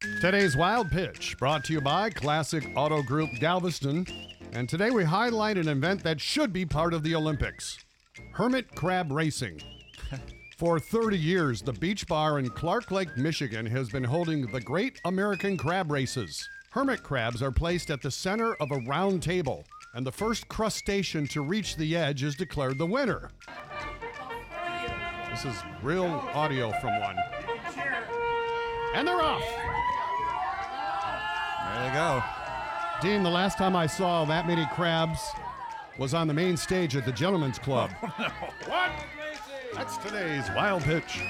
Today's Wild Pitch brought to you by Classic Auto Group Galveston. And today we highlight an event that should be part of the Olympics Hermit Crab Racing. For 30 years, the Beach Bar in Clark Lake, Michigan has been holding the Great American Crab Races. Hermit crabs are placed at the center of a round table, and the first crustacean to reach the edge is declared the winner. This is real audio from one. And they're off. There they go. Dean, the last time I saw that many crabs was on the main stage at the Gentlemen's Club. What? That's today's wild pitch.